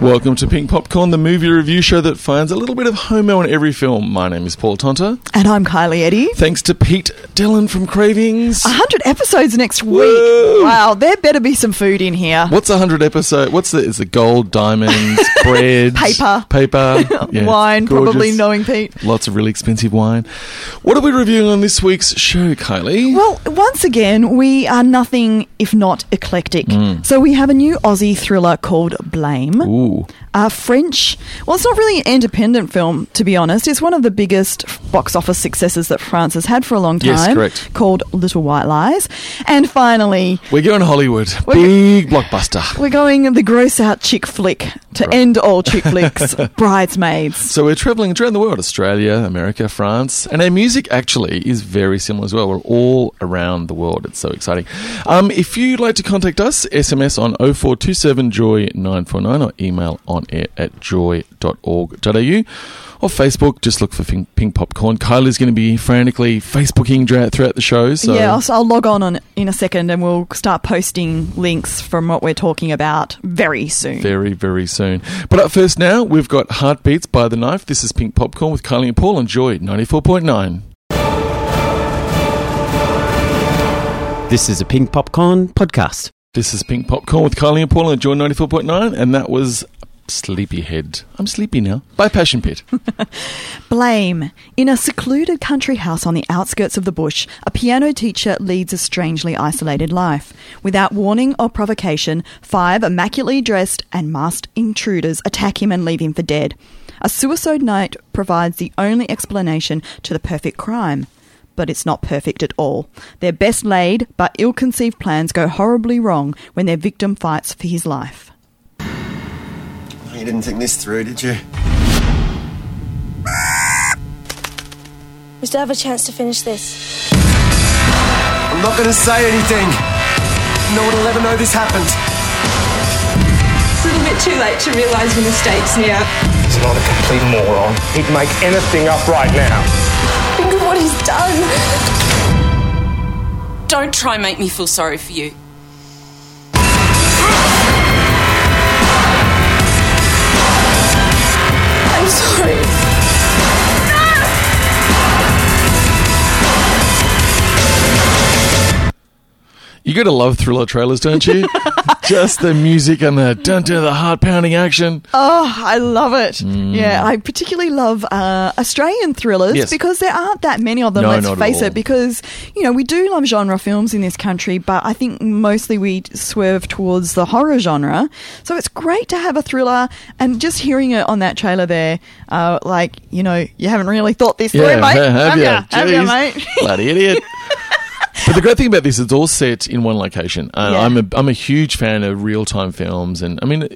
Welcome to Pink Popcorn, the movie review show that finds a little bit of homo in every film. My name is Paul Tonta. And I'm Kylie Eddy. Thanks to Pete Dillon from Cravings. 100 episodes next week. Wow, there better be some food in here. What's a hundred episode? What's the? Is it gold, diamonds, bread, Paper. paper, Yeah, Wine, probably knowing Pete. Lots of really expensive wine. What are we reviewing on this week's show, Kylie? Well, once again, we are nothing if not eclectic. Hmm. So we have a new Aussie thriller called Blame. Ooh, Ooh. A French, well, it's not really an independent film, to be honest. It's one of the biggest box office successes that France has had for a long time. Yes, correct. Called Little White Lies. And finally, we're going to Hollywood. Big blockbuster. we're going the gross out chick flick to end all chick flicks, Bridesmaids. So we're traveling around the world Australia, America, France. And our music actually is very similar as well. We're all around the world. It's so exciting. Um, if you'd like to contact us, SMS on 0427 Joy 949 or email on air at joy.org.au. Or Facebook, just look for Pink, Pink Popcorn. Kylie's going to be frantically Facebooking throughout the show. So Yeah, I'll, I'll log on, on in a second and we'll start posting links from what we're talking about very soon. very, very soon. But up first now, we've got Heartbeats by the Knife. This is Pink Popcorn with Kylie and Paul on Joy 94.9. This is a Pink Popcorn podcast. This is Pink Popcorn with Kylie and Paul on Joy 94.9, and that was Sleepyhead. I'm sleepy now. By Passion Pit. Blame. In a secluded country house on the outskirts of the bush, a piano teacher leads a strangely isolated life. Without warning or provocation, five immaculately dressed and masked intruders attack him and leave him for dead. A suicide note provides the only explanation to the perfect crime. But it's not perfect at all. Their best laid but ill conceived plans go horribly wrong when their victim fights for his life. You didn't think this through, did you? We still have a chance to finish this. I'm not gonna say anything. No one will ever know this happened. It's a little bit too late to realise your mistakes now. He's not a complete moron. He'd make anything up right now. Think of what he's done. Don't try and make me feel sorry for you. You gotta love thriller trailers, don't you? Just the music and the dun dun, the heart pounding action. Oh, I love it. Yeah, I particularly love uh, Australian thrillers Mm. Yes. because there aren't that many of them, No, let's face it. Because, you know, we do love genre films in this country, but I think mostly we swerve towards the horror genre. So it's great to have a thriller and just hearing it on that trailer there, uh, like, you know, you haven't really thought this through, mate. have, ya? ya? Have Jeez. mate? Bloody idiot. But the great thing about this, is it's all set in one location. Uh, Yeah. I'm a I'm a huge fan of real time films, and I mean,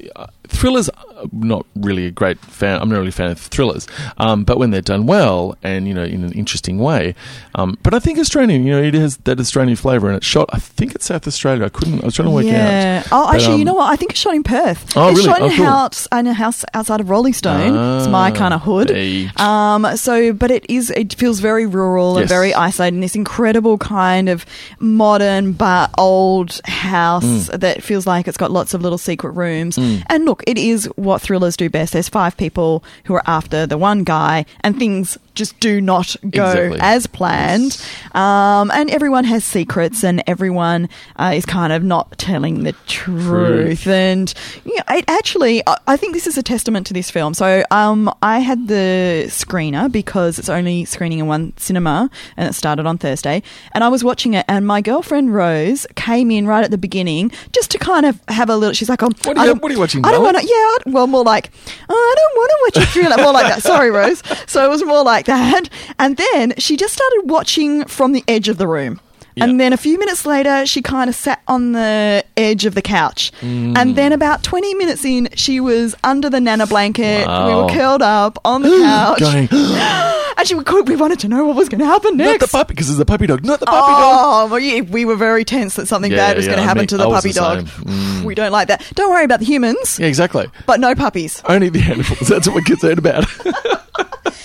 thrillers. are Not really a great fan. I'm not really a fan of thrillers, um, but when they're done well and you know in an interesting way. Um, but I think Australian, you know, it has that Australian flavour, and it's shot. I think it's South Australia. I couldn't. I was trying to work yeah. out. Oh, But, actually, you um, know what? I think it's shot in Perth. Oh, it's really? shot in, Oh, a cool. house, in a house outside of Roleystone. it's my Ah, kind of hood. hey. Um, so, but it is. It feels very rural and very isolated. And this incredible kind of modern but old house Mm. that feels like it's got lots of little secret rooms. And look, it is what thrillers do best. There's five people who are after the one guy, and things just do not go Exactly. as planned. Um, and everyone has secrets, and everyone uh, is kind of not telling the truth. And you know, it actually, I- think this is a testament to this film. So um, I had the screener because it's only screening in one cinema, and it started on Thursday. And I was watching it, and my girlfriend Rose came in right at the beginning just to kind of have a little. She's like, "Oh, What are you- what are you watching, I don't darling?" want. Yeah, I- well, more like, oh, I don't want to watch a thriller. More like that. Sorry, Rose. So it was more like that. And then she just started watching from the edge of the room. And then a few minutes later, she kind of sat on the edge of the couch. Mm. And then about 20 minutes in, she was under the nana blanket. We were curled up on the couch. And she could, we wanted to know what was going to happen next. not the puppy, because it's a puppy dog, not the puppy dog. Oh, well, yeah, we were very tense that something Yeah, bad was yeah, going to happen mean, to the puppy the dog. Mm. We don't like that. Don't worry about the humans, Yeah, exactly. but no puppies. Only the animals. That's what we're concerned about.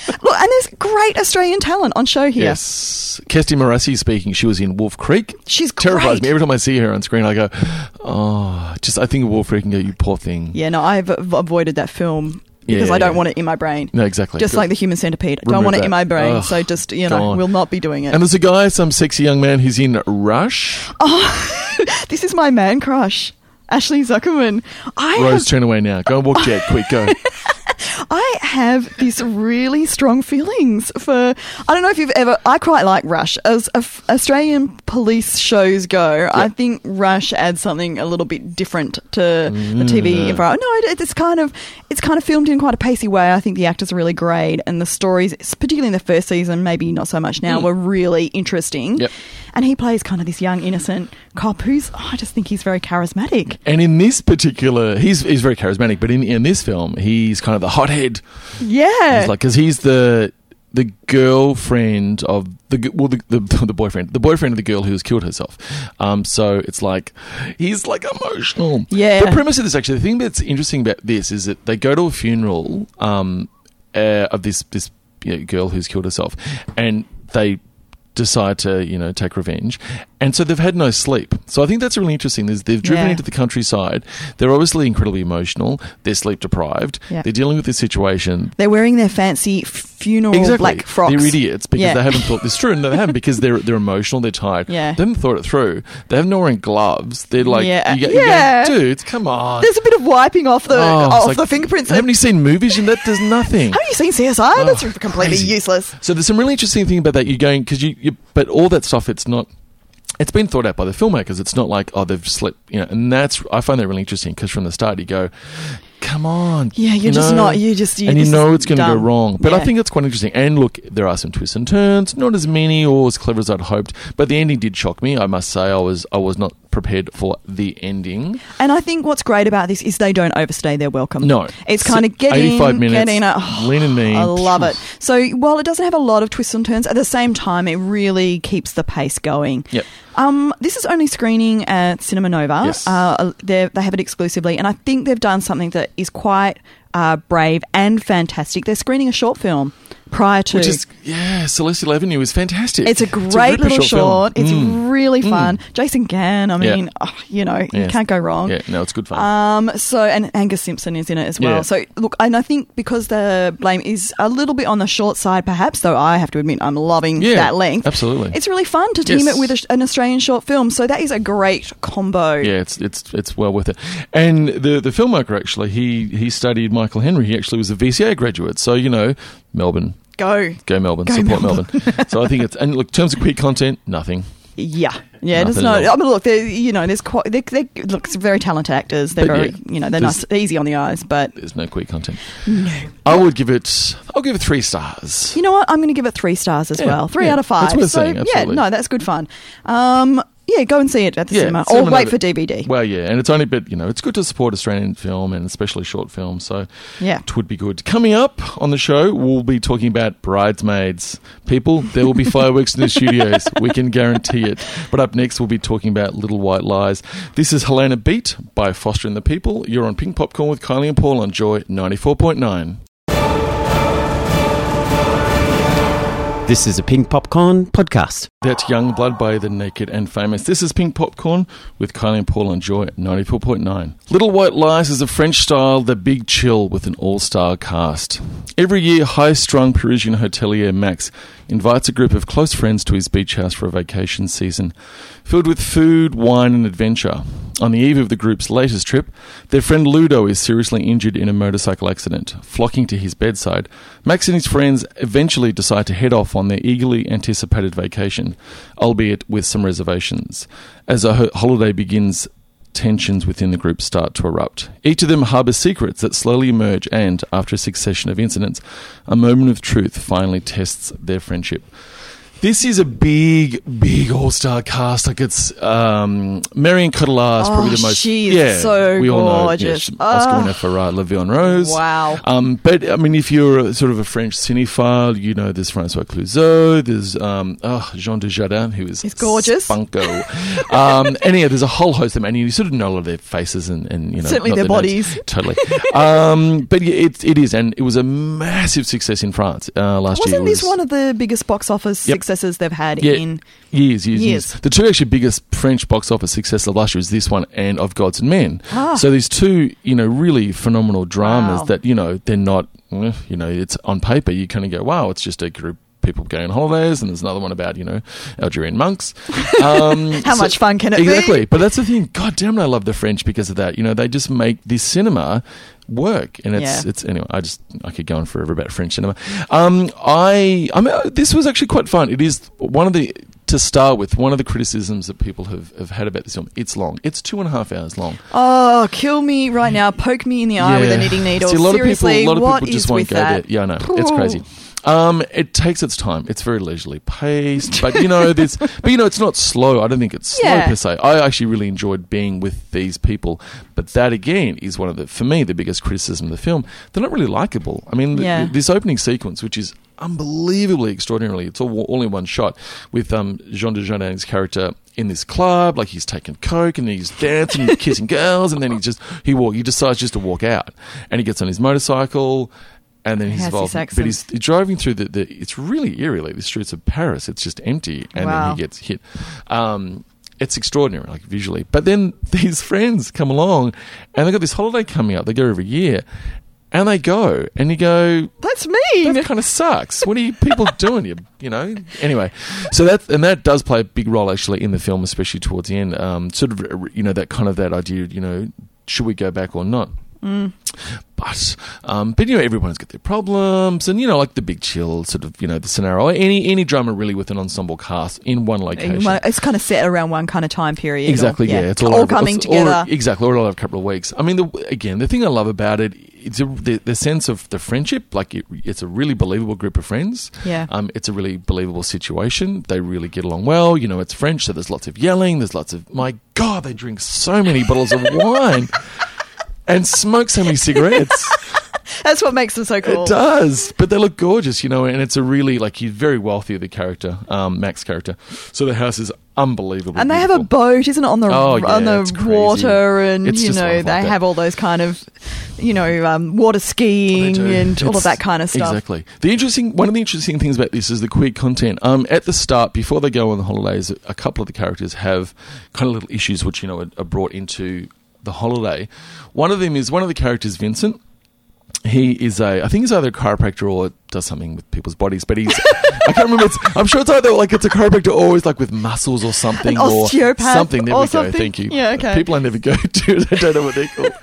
Look, and there's great Australian talent on show here. Yes. Kestie Morassi speaking. She was in Wolf Creek. She's Terrifies great. me. Every time I see her on screen, I go, oh, just, I think of Wolf Creek and go, you poor thing. Yeah, no, I've avoided that film because Yeah, I don't yeah. want it in my brain. No, exactly. Just Good. like the human centipede. don't Remove want it that. in my brain. Ugh, so just, you know, we'll not be doing it. And there's a guy, some sexy young man who's in Rush. Oh, this is my man crush. Ashley Zukerman. I Rose, have, turn away now. Go and walk Jet. Quick, go. I have these really strong feelings for. I don't know if you've ever. I quite like Rush as Australian police shows go. I think Rush adds something a little bit different to the Mm. TV environment. No, it, it's kind of it's kind of filmed in quite a pacey way. I think the actors are really great, and the stories, particularly in the first season, maybe not so much now, were really interesting. Mm. Yep. And he plays kind of this young innocent cop who's oh, I just think he's very charismatic. And in this particular, he's he's very charismatic. But in in this film, he's kind of the hothead. Yeah. He's like because he's the the girlfriend of the well the, the the boyfriend the boyfriend of the girl who has killed herself. Um, so it's like he's like emotional. Yeah. The premise of this actually, the thing that's interesting about this is that they go to a funeral um, uh, of this this you know, girl who's killed herself, and they decide to you know take revenge. And so they've had no sleep. So i think that's really interesting. There's, they've driven Yeah. into the countryside. They're obviously incredibly emotional. They're sleep deprived Yeah. they're dealing with this situation. They're wearing their fancy funeral exactly black frocks. they're idiots because Yeah. they haven't thought this through and they haven't because they're they're emotional they're tired Yeah. they haven't thought it through they haven't wearing gloves they're like Yeah. you Yeah. dudes come on There's a bit of wiping off the Oh, off like, the fingerprints. haven't you seen movies and that does nothing haven't you seen CSI? Oh, that's Oh, completely crazy. useless. So there's some really interesting thing about that. You're going because you, you, but all that stuff. It's not. It's been thought out by the filmmakers. It's not like oh they've slipped, you know. And that's I find that really interesting because from the start you go, come on, Yeah, you're you just know? not- you just- you- and you know it's going to go wrong. But I think it's quite interesting. And look, there are some twists and turns. Not as many or as clever as I'd hoped. But the ending did shock me. I must say I was I was not prepared for the ending. And I think what's great about this is they don't overstay their welcome. No. It's kind of getting get 85 in, minutes, get in. Oh, lean and mean. I love it. So while it doesn't have a lot of twists and turns, at the same time, it really keeps the pace going. Yep. Um, this is only screening at Cinema Nova. Yes. Uh, they they have it exclusively, and I think they've done something that is quite uh, brave and fantastic. They're screening a short film prior to. Which is yeah, Celestial Avenue is fantastic. it's a great ripper little film. short. It's Mm. really fun. Jason Gann. I Yeah. mean, oh, you know, you can't go wrong. Yeah, no, it's good fun. Um, so and Angus Sampson is in it as well. Yeah. So look, and I think because the blame is a little bit on the short side, perhaps, though I have to admit I'm loving Yeah, that length. absolutely. it's really fun to team Yes. it with a, an Australian short film. So that is a great combo. yeah, it's it's it's well worth it. And the the filmmaker actually, he he studied Michael Henry. He actually was a VCA graduate. So you know, Melbourne, Go. go Melbourne, Go support Melbourne. Melbourne. so I think it's and look, in terms of quick content, nothing. Yeah, yeah. There's Nothing no. I mean, look, they're, you know, there's quite. They, they look very talented actors. They're But very, yeah, you know, they're nice, easy on the eyes. But There's no quick content. No, I would give it. I'll give it three stars. You know what? I'm going to give it three stars as Yeah, well. Three yeah. out of five. That's worth so yeah, no, that's good fun. Um, yeah, go and see it at the cinema, or wait for DVD. Well, yeah, and it's only, but you know, it's good to support Australian film and especially short film. So Yeah. it would be good. Coming up on the show, we'll be talking about bridesmaids. People, there will be fireworks in the studios. We can guarantee it. But up next, we'll be talking about Little White Lies. This is Helena Beat by Foster and the People. You're on Pink Popcorn with Kylie and Paul on Joy ninety four point nine. This is a Pink Popcorn podcast. That's Young Blood by The Naked and Famous. This is Pink Popcorn with Kylie and Paul on Joy at 94.9. Little White Lies is a French style The Big Chill with an all star cast. Every year, high strung Parisian hotelier Max invites a group of close friends to his beach house for a vacation season filled with food, wine, and adventure. On the eve of the group's latest trip, their friend Ludo is seriously injured in a motorcycle accident. Flocking to his bedside, Max and his friends eventually decide to head off on their eagerly anticipated vacation, albeit with some reservations. As a ho- holiday begins, tensions within the group start to erupt. Each of them harbours secrets that slowly emerge, and after a succession of incidents, a moment of truth finally tests their friendship. This is a big, big all-star cast. Like it's um, Marion Cotillard is probably Oh, the most. she is yeah, so we all know. gorgeous. Yeah, Oscar Oh. winner for uh, Rose. Wow. Um, but I mean, if you're a, sort of a French cinephile, you know there's Francois Cluzet, there's um, oh, Jean Dujardin, who is He's gorgeous. spunko. um, and yeah, there's a whole host of them, and you sort of know a lot of their faces and, and you know Certainly their names. bodies. totally. um, but yeah, it, it is, and it was a massive success in France uh, last year. Wasn't this was- one of the biggest box office Yep. successes they've had yeah, in? years, years, years, years. The two actually biggest French box office successes of last year is this one and of Gods and Men. Ah. So these two, you know, really phenomenal dramas Wow. that you know they're not, eh, you know, it's on paper you kind of go, wow, it's just a group. of People going on holidays, and there's another one about you know Algerian monks. Um, How much fun can it be? exactly? But that's the thing. God damn it, I love the French because of that. You know, they just make this cinema work, and it's Yeah. it's anyway. I just I could go on forever about French cinema. Um, I I mean, uh, this was actually quite fun. It is one of the to start with one of the criticisms that people have, have had about this film. It's long. It's two and a half hours long. Oh, kill me right now! Poke me in the eye with a knitting needle. See, a lot Seriously, of people, a lot of people just won't go that? there. Yeah, I know. It's crazy. Um, it takes its time. It's very leisurely paced, but you know, this. but you know, it's not slow. I don't think it's slow Yeah. per se. I actually really enjoyed being with these people, but that again is one of the, for me, the biggest criticism of the film. They're not really likable. I mean, th- Yeah. this opening sequence, which is unbelievably extraordinarily, it's all, all in one shot with um, Jean Dujardin's character in this club, like he's taking coke and he's dancing, and kissing girls, and then he just he walk, he decides just to walk out, and he gets on his motorcycle. And then he's involved, this but he's driving through the, the. It's really eerie, like the streets of Paris. It's just empty, and Wow. then he gets hit. Um, it's extraordinary, like visually. But then these friends come along, and they've got this holiday coming up. They go every year, and they go, and you go, That's mean. that kind of sucks. What are you people doing? You, you know. Anyway, so that and that does play a big role actually in the film, especially towards the end. Um, sort of, you know, that kind of that idea. You know, should we go back or not? But, um, but you know, everyone's got their problems, and you know, like the big chill sort of, you know, the scenario. Any any drama really with an ensemble cast in one location. It's kind of set around one kind of time period. or- Exactly. Yeah, it's all, all over- coming it's all- together. exactly, all over a couple of weeks. I mean, the, again, the thing I love about it, it's a, the, the sense of the friendship. Like it, it's a really believable group of friends. Yeah. Um, it's a really believable situation. They really get along well. You know, it's French, so there's lots of yelling. There's lots of my God, they drink so many bottles of wine. And smoke so many cigarettes. That's what makes them so cool. It does, but they look gorgeous, you know. And it's a really like he's very wealthy, the character, um, Max character. So the house is unbelievable, And they have a boat, isn't it, on the Oh, yeah, on the water, and It's you know they like have all those kind of, you know, um, water skiing and all of that kind of stuff. Exactly. The interesting one of the interesting things about this is the queer content. Um, at the start, before they go on the holidays, a couple of the characters have kind of little issues which you know are, are brought into the holiday. One of them is one of the characters, Vincent. He is a, I think he's either a chiropractor or does something with people's bodies, but he's, I can't remember. It's, I'm sure it's either like it's a chiropractor or always like with muscles or something or osteopath something. There or we go. Thank you. Yeah, okay. People I never go to, I don't know what they're called.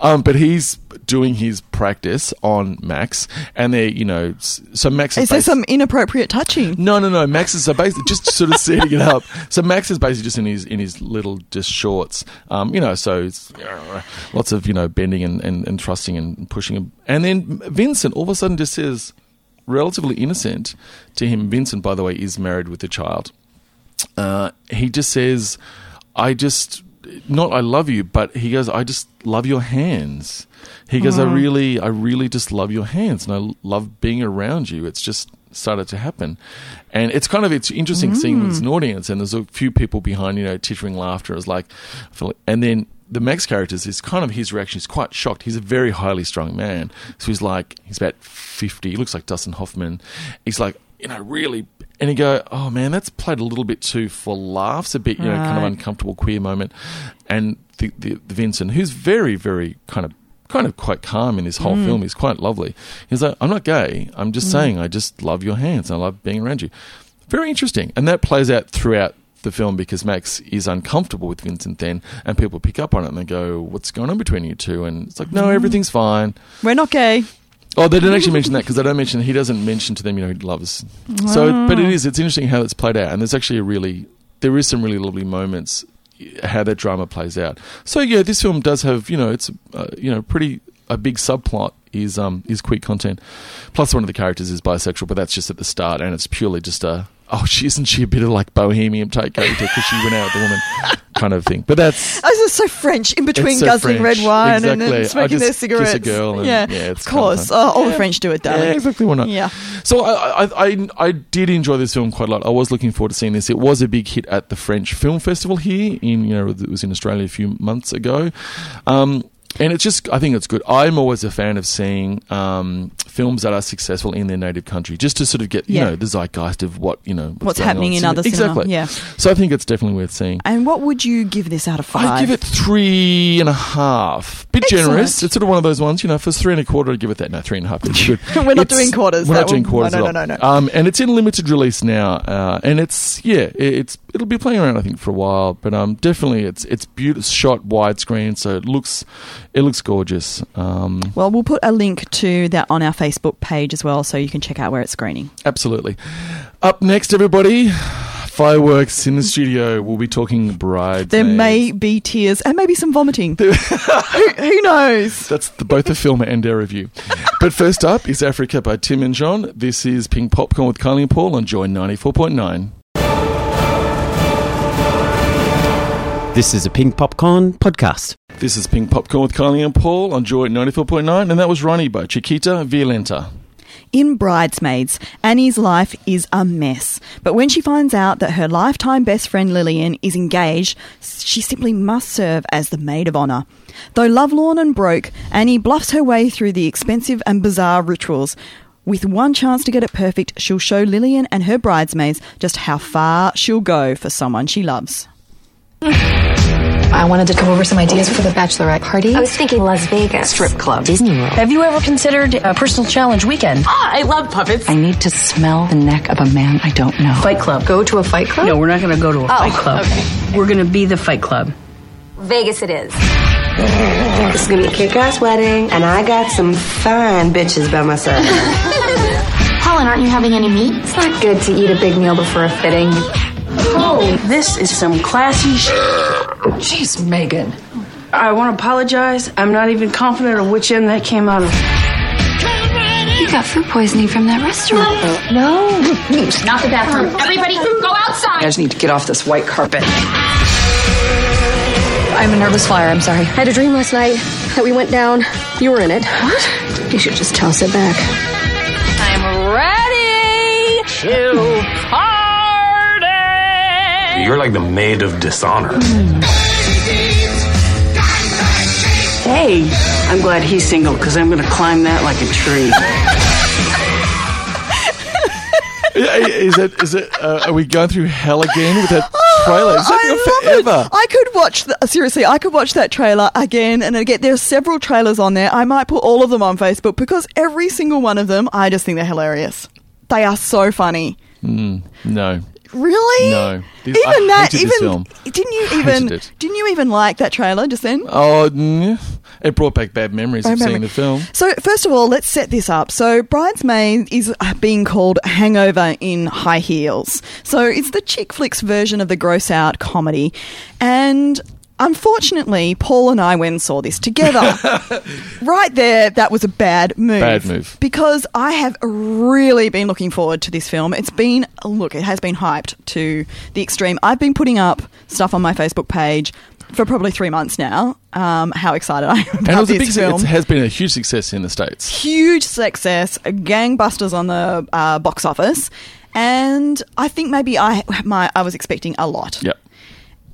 Um, but he's doing his practice on Max, and they're, you know, so Max is, Is there some inappropriate touching? no, no, no. Max is so basically just sort of setting it up. So Max is basically just in his in his little just shorts, um, you know. So it's uh, lots of you know bending and, and, and thrusting and pushing. And then Vincent all of a sudden just says, relatively innocent to him. Vincent, by the way, is married with a child. Uh, he just says, "I just." Not I love you, but he goes, I just love your hands. He goes, I really, I really just love your hands, and I love being around you. It's just started to happen, and it's kind of it's interesting seeing this an audience, and there's a few people behind, you know, tittering laughter. It's like, I feel like- and then the Max characters is kind of his reaction. He's quite shocked. He's a very highly strung man, so he's like, he's about fifty. He looks like Dustin Hoffman. He's like, you know, really. And you go, oh man, that's played a little bit too for laughs, a bit, you know, kind of uncomfortable queer moment. And the, the, the Vincent, who's very, very kind of kind of quite calm in this whole mm. film, he's quite lovely. He's like, I'm not gay. I'm just mm. saying, I just love your hands. and I love being around you. Very interesting, and that plays out throughout the film because Max is uncomfortable with Vincent then, and people pick up on it and they go, "What's going on between you two? And it's like, "No, mm-hmm. everything's fine." We're not gay. Oh, they didn't actually mention that because they don't mention. He doesn't mention to them, you know, he loves. So, but it ah. is. It's interesting how it's played out, and there's actually a really, there is some really lovely moments eh, how that drama plays out. So yeah, this film does have, you know, it's, uh, you know, pretty a big subplot is um is queer content. Plus, one of the characters is bisexual, but that's just at the start, and it's purely just a oh, she isn't she a bit of like bohemian type character because she went out with the woman kind of thing. But that's Oh, this is so French in between so guzzling French. red wine and, Exactly. And smoking just their kiss a cigarettes. girl and- yeah, yeah, it's of kind of course. Oh, all the French do it, darling. Yeah, exactly. Why not? Yeah. So I, I, I, I did enjoy this film quite a lot. I was looking forward to seeing this. It was a big hit at the French Film Festival here in, you know, it was in Australia a few months ago. Um, and it's just, I think it's good. I'm always a fan of seeing um, films that are successful in their native country, just to sort of get, you Yeah. know, the zeitgeist of what, you know, What's going happening in So- other cinema, Exactly. yeah. So I think it's definitely worth seeing. And what would you give this out of five? I give it three and a half. Bit Excellent. generous. It's sort of one of those ones, you know, if it's three and a quarter, I'd give it that. No, three and a half. It's good. We're not It's- doing quarters. We're not doing quarters no, at no, no, no. Um, and it's in limited release now. Uh, and it's, yeah, it- it's it'll be playing around, I think, for a while. But um, definitely, it's it's beautiful, shot widescreen, so it looks it looks gorgeous. Um, Well, we'll put a link to that on our Facebook page as well, so you can check out where it's screening. absolutely. Up next, everybody. Fireworks in the studio. We'll be talking brides. There may be tears and maybe some vomiting. who, who knows? That's the, both the film and our review. But first up is Africa by Tim and Jean. This is Pink Popcorn with Kylie and Paul on Joy 94.9. This is a Pink Popcorn podcast. This is Pink Popcorn with Kylie and Paul on Joy 94.9, and that was Ronnie by Chiquita Violenta. In Bridesmaids, Annie's life is a mess. But when she finds out that her lifetime best friend Lillian is engaged, she simply must serve as the maid of honour. Though lovelorn and broke, Annie bluffs her way through the expensive and bizarre rituals. With one chance to get it perfect, she'll show Lillian and her bridesmaids just how far she'll go for someone she loves. I wanted to come over some ideas for the bachelorette party. I was thinking Las Vegas. Strip club. Disney World. Have you ever considered a personal challenge weekend? Ah, I love puppets. I need to smell the neck of a man I don't know. Fight club. Go to a fight club? No, we're not going to go to a fight club. okay. We're going to be the fight club. Vegas it is. This is gonna be a kick-ass wedding, and I got some fine bitches by my side. Colin, aren't you having any meat? It's not good to eat a big meal before a fitting. Oh, this is some classy sh- Jeez, Megan. I want to apologize. I'm not even confident of which end that came out of. You got food poisoning from that restaurant. No. Not the bathroom. Everybody, go outside. I just need to get off this white carpet. I'm a nervous flyer. I'm sorry. I had a dream last night that we went down. You were in it. What? You should just toss it back. I'm ready to party. You're like the maid of dishonor. Hey, I'm glad he's single because I'm going to climb that like a tree. is it, is it, uh, are we going through hell again with that trailer? Is that I going love forever? it. I could watch the, seriously. I could watch that trailer again and again. There's several trailers on there. I might put all of them on Facebook because every single one of them, I just think they're hilarious. They are so funny. Mm, no. Really? No. This- Even I that. Even film. didn't you even didn't you even like that trailer just then? Oh, it brought back bad memories Bad of memory. seeing the film. So, first of all, let's set this up. So, Bridesmaid is being called Hangover in High Heels. So, it's the chick flicks version of the gross out comedy. And unfortunately, Paul and I went and saw this together. right there, that was a bad move. Bad move. Because I have really been looking forward to this film. It's been, look, it has been hyped to the extreme. I've been putting up stuff on my Facebook page. For probably three months now, um, how excited I am about And it was a this big, film it has been a huge success in the States. huge success, gangbusters on the uh, box office, and I think maybe I my I was expecting a lot. Yep.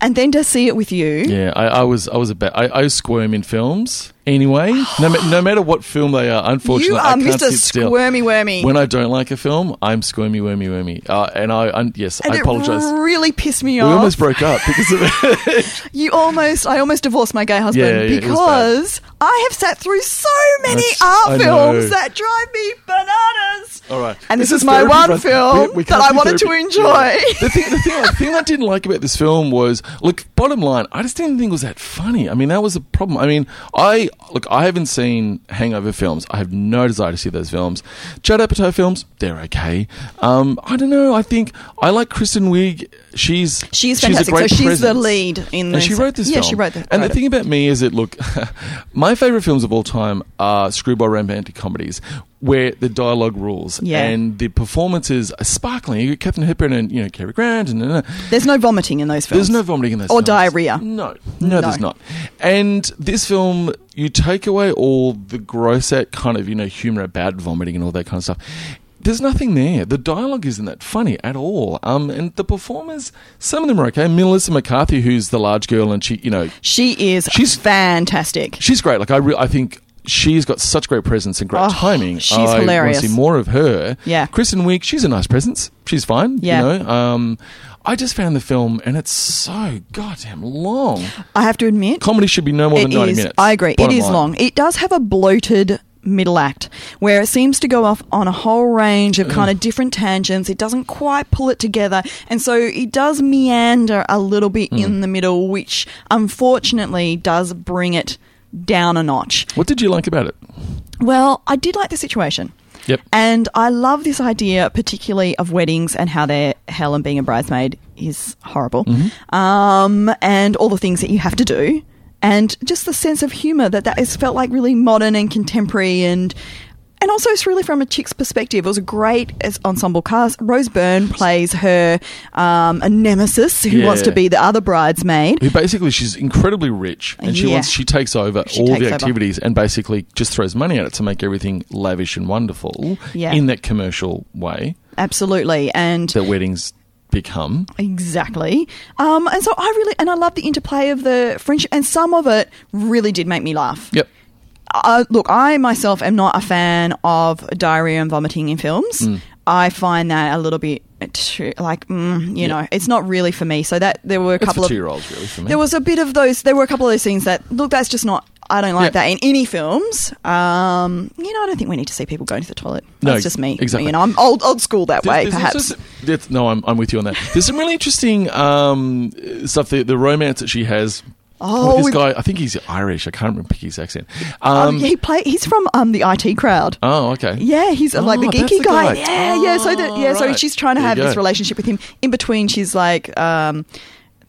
And then to see it with you, Yeah, I, I was I was a bit I, I squirm in films anyway. No, ma- no matter what film they are, unfortunately, you I are can't Mr. sit still. Squirmy Wormy. When I don't like a film, I'm squirmy, wormy, wormy. Uh, and I, I yes, and I apologize. really pissed me We off. We almost broke up because of it. you almost, I almost divorced my gay husband Yeah, yeah, because I have sat through so many That's- art films that drive me bananas. All right. And this, This is is my one film We- we that I wanted to enjoy. Yeah. The thing, the thing, the thing I didn't like about this film was, look, bottom line, I just didn't think it was that funny. I mean, that was a problem. I mean, I look, I haven't seen Hangover films. I have no desire to see those films. Judd Apatow films, they're okay. Um, I don't know. I think I like Kristen Wiig. She's She's she's fantastic. great so she's the lead in And this. she wrote this Yeah, film. she wrote the. And wrote the it. thing about me is that, look, my favourite films of all time are screwball romantic comedies where the dialogue rules Yeah. and the performances are sparkling. You get Katharine Hepburn and, you know, Cary Grant and... and, and. There's no vomiting in those films. There's no vomiting in those Or films. diarrhea. No, No. no, there's not. And this film, you take away all the gross out kind of, you know, humour about vomiting and all that kind of stuff. There's nothing there. The dialogue isn't that funny at all. Um, and the performers, some of them are okay. Melissa McCarthy, who's the large girl, and she, you know, She is. She's- fantastic. she's great. Like I, re- I think she's got such great presence and great Oh, timing. she's I hilarious. Want to see more of her. Yeah. Kristen Wiig, she's a nice presence. She's fine. Yeah. You know. Um, I just found the film, and it's so goddamn long. I have to admit, Comedy should be no more than ninety is- minutes. I agree. It is line. long. It does have a bloated middle act where it seems to go off on a whole range of kind of different tangents. It doesn't quite pull it together. And so it does meander a little bit Hmm. in the middle, which unfortunately does bring it down a notch. What did you like about it? Well, I did like the situation. Yep. And I love this idea, particularly of weddings and how they're hell and being a bridesmaid is horrible. Mm-hmm. Um, and all the things that you have to do. And just the sense of humour that that has felt like really modern and contemporary and and also it's really from a chick's perspective. It was a great ensemble cast. Rose Byrne plays her um, a nemesis who Yeah. wants to be the other bridesmaid. Who basically she's incredibly rich, and she Yeah. wants she takes over She all takes the over. activities, and basically just throws money at it to make everything lavish and wonderful Yeah. in that commercial way Absolutely. And that weddings become. Exactly. Um, and so I really, and I love the interplay of the friendship, and some of it really did make me laugh. Yep. Uh, look, I myself am not a fan of diarrhea and vomiting in films. Mm. I find that a little bit too, like, mm, you Yeah. know, it's not really for me. So that there were a couple of two-year-olds, really, for me. There was a bit of those. There were a couple of those scenes that look. That's just not. I don't like Yeah. that in any films. Um, you know, I don't think we need to see people going to the toilet. No, That's just me. exactly. You know, I'm old old school that way, There's- perhaps. no, I'm, I'm with you on that. There's some really interesting um, stuff. The, the romance that she has. Oh, with this guy, I think he's Irish. I can't remember his accent. Um, Um, he play. He's from um, the IT crowd. oh, okay. Yeah, he's uh, like the Oh, geeky the guy. guy. Yeah, yeah. So that yeah, so she's trying to There have this relationship with him. In between, she's like um,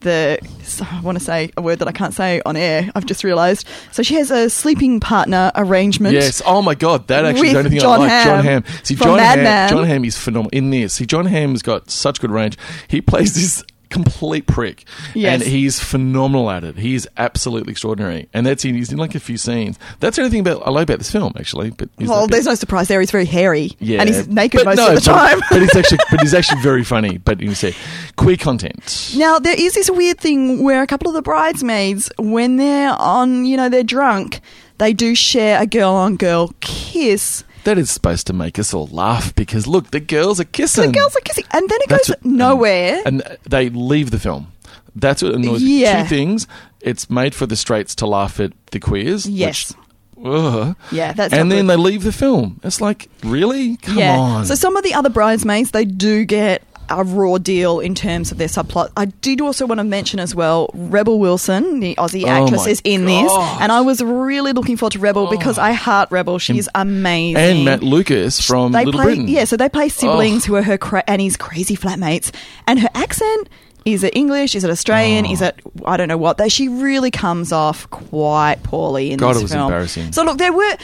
the. I want to say a word that I can't say on air. I've just realised. So she has a sleeping partner arrangement. Yes. Oh my God, that actually is the only thing Jon I like. Jon Hamm Hamm. See, from Jon Hamm. Jon Hamm is phenomenal in this. See, Jon Hamm's got such good range. He plays this complete prick, Yes. and he's phenomenal at it. He is absolutely extraordinary, and that's in, he's in like a few scenes. That's the only thing about I like about this film actually. But Well, there's no surprise there. He's very hairy. yeah, and he's naked But most no, of the but- time. But he's actually, but he's actually very funny. But you say queer content. Now there is this weird thing where a couple of the bridesmaids, when they're on, you know, they're drunk, they do share a girl on girl kiss. That is supposed to make us all laugh because look, the girls are kissing. The girls are kissing, and then it That's goes what- nowhere. and they leave the film. That's what annoys me. Yeah. Two things: it's made for the straights to laugh at the queers. Yes. Which, ugh. Yeah, that's and then good. they leave the film. It's like, really? Come yeah. on. So some of the other bridesmaids, they do get a raw deal in terms of their subplot. I did also want to mention as well, Rebel Wilson, the Aussie Oh actress, my is in this, and I was really looking forward to Rebel oh. because I heart Rebel. She's amazing. and Matt Lucas from they Little play, Britain. Yeah, so they play siblings Oh. who are her cra- and his crazy flatmates, and her accent. Is it English? Is it Australian? Oh. Is it I don't know what? They, she really comes off quite poorly in God, this it was film. embarrassing. So look, there were.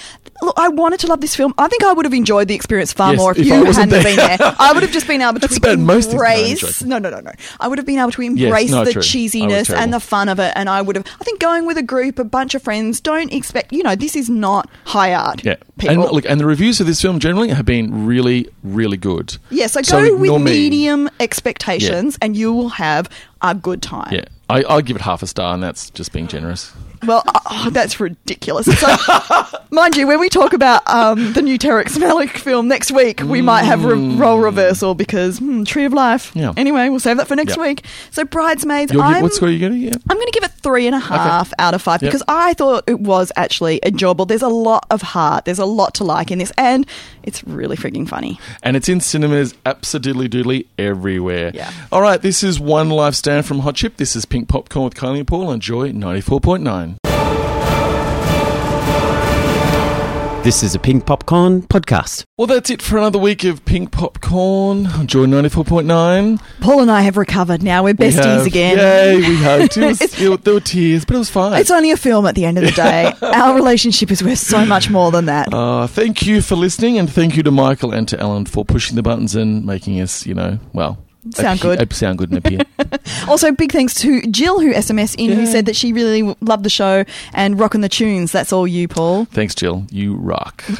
Look, I wanted to love this film. I think I would have enjoyed the experience far Yes, more if, if you hadn't wasn't been there. there. I would have just been able to That's most. No, embrace. No, no, no, no. I would have been able to Yes, embrace no, the true. Cheesiness and the fun of it. And I would have. I think going with a group, a bunch of friends, don't expect. You know, this is not high art. Yeah, people. and look, and the reviews of this film generally have been really, really good. Yeah, so So go with me. medium expectations and you will have have a good time. Yeah, I, I'll give it half a star, and that's just being generous. Well, oh, that's ridiculous. So, mind you, when we talk about um, the new Terrence Malick film next week, we might have re- role reversal because hmm, Tree of Life. Yeah. Anyway, we'll save that for next Yeah. week. So, Bridesmaids, You're- I'm, what score are you getting? Yeah. I'm going to give it three and a half out of five Yep. because I thought it was actually enjoyable. There's a lot of heart. There's a lot to like in this, and it's really freaking funny. And it's in cinemas absolutely doodly everywhere. Yeah. All right, this is One Life Stand from Hot Chip. This is Pink Popcorn with Kylie and Paul on Joy 94.9. This is a Pink Popcorn podcast. Well, that's it for another week of Pink Popcorn on Joy 94.9. Paul and I have recovered now. We're We besties have- again. Yay, we hoped. It was, it- there were tears, but it was fine. It's only a film at the end of the day. Our relationship is worth so much more than that. Uh, thank you for listening, and thank you to Michael and to Ellen for pushing the buttons and making us, you know, well, Sound appear- good. uh, sound good and appear. Also, big thanks to Jill who SMS in, who said that she really loved the show and rocking the tunes. That's all you, Paul. Thanks, Jill. You rock.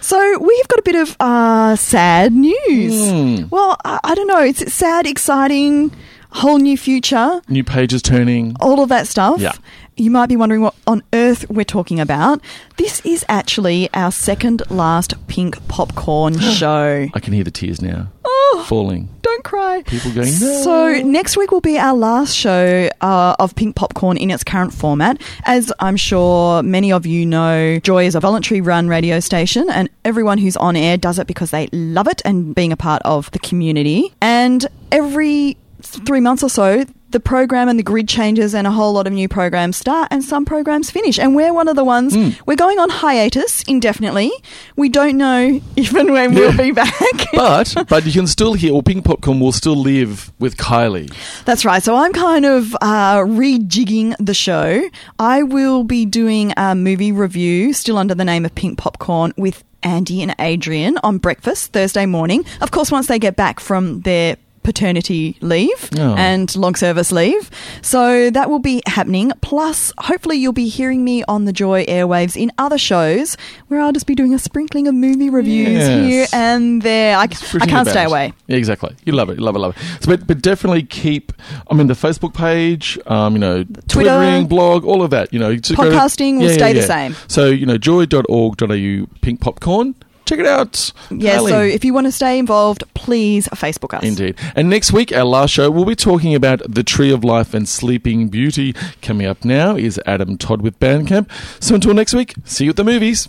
So we've got a bit of uh, sad news. Hmm. Well, I, I don't know. It's sad, exciting, whole new future, New pages turning. all of that stuff. Yeah. You might be wondering what on earth we're talking about. This is actually our second last pink popcorn show. I can hear the tears now Oh, falling. don't cry. People going, no. So next week will be our last show uh, of Pink Popcorn in its current format. As I'm sure many of you know, Joy is a voluntary run radio station, and everyone who's on air does it because they love it and being a part of the community. And every three months or so, the program and the grid changes, and a whole lot of new programs start, and some programs finish. And we're one of the ones. We're going on hiatus indefinitely. We don't know even when we'll be back. But but you can still hear, or Pink Popcorn will still live with Kylie. That's right. So I'm kind of uh, rejigging the show. I will be doing a movie review, still under the name of Pink Popcorn, with Andy and Adrian on breakfast Thursday morning. Of course, once they get back from their paternity leave Oh. and long service leave. So that will be happening. Plus, hopefully, you'll be hearing me on the Joy airwaves in other shows where I'll just be doing a sprinkling of movie reviews Yes. here and there. I, I can't stay it. away. Yeah, exactly. You love it. You love it. Love it. So, but, but definitely keep. I mean, the Facebook page. Um, you know, Twitter. Twittering, blog, all of that. You know, to go to- Podcasting will stay the same. So you know, joy.org.au pink popcorn. Check it out. Yeah, Kylie. so if you want to stay involved, please Facebook us. Indeed. And next week, our last show, we'll be talking about The Tree of Life and Sleeping Beauty. Coming up now is Adam Todd with Bandcamp. So until next week, see you at the movies.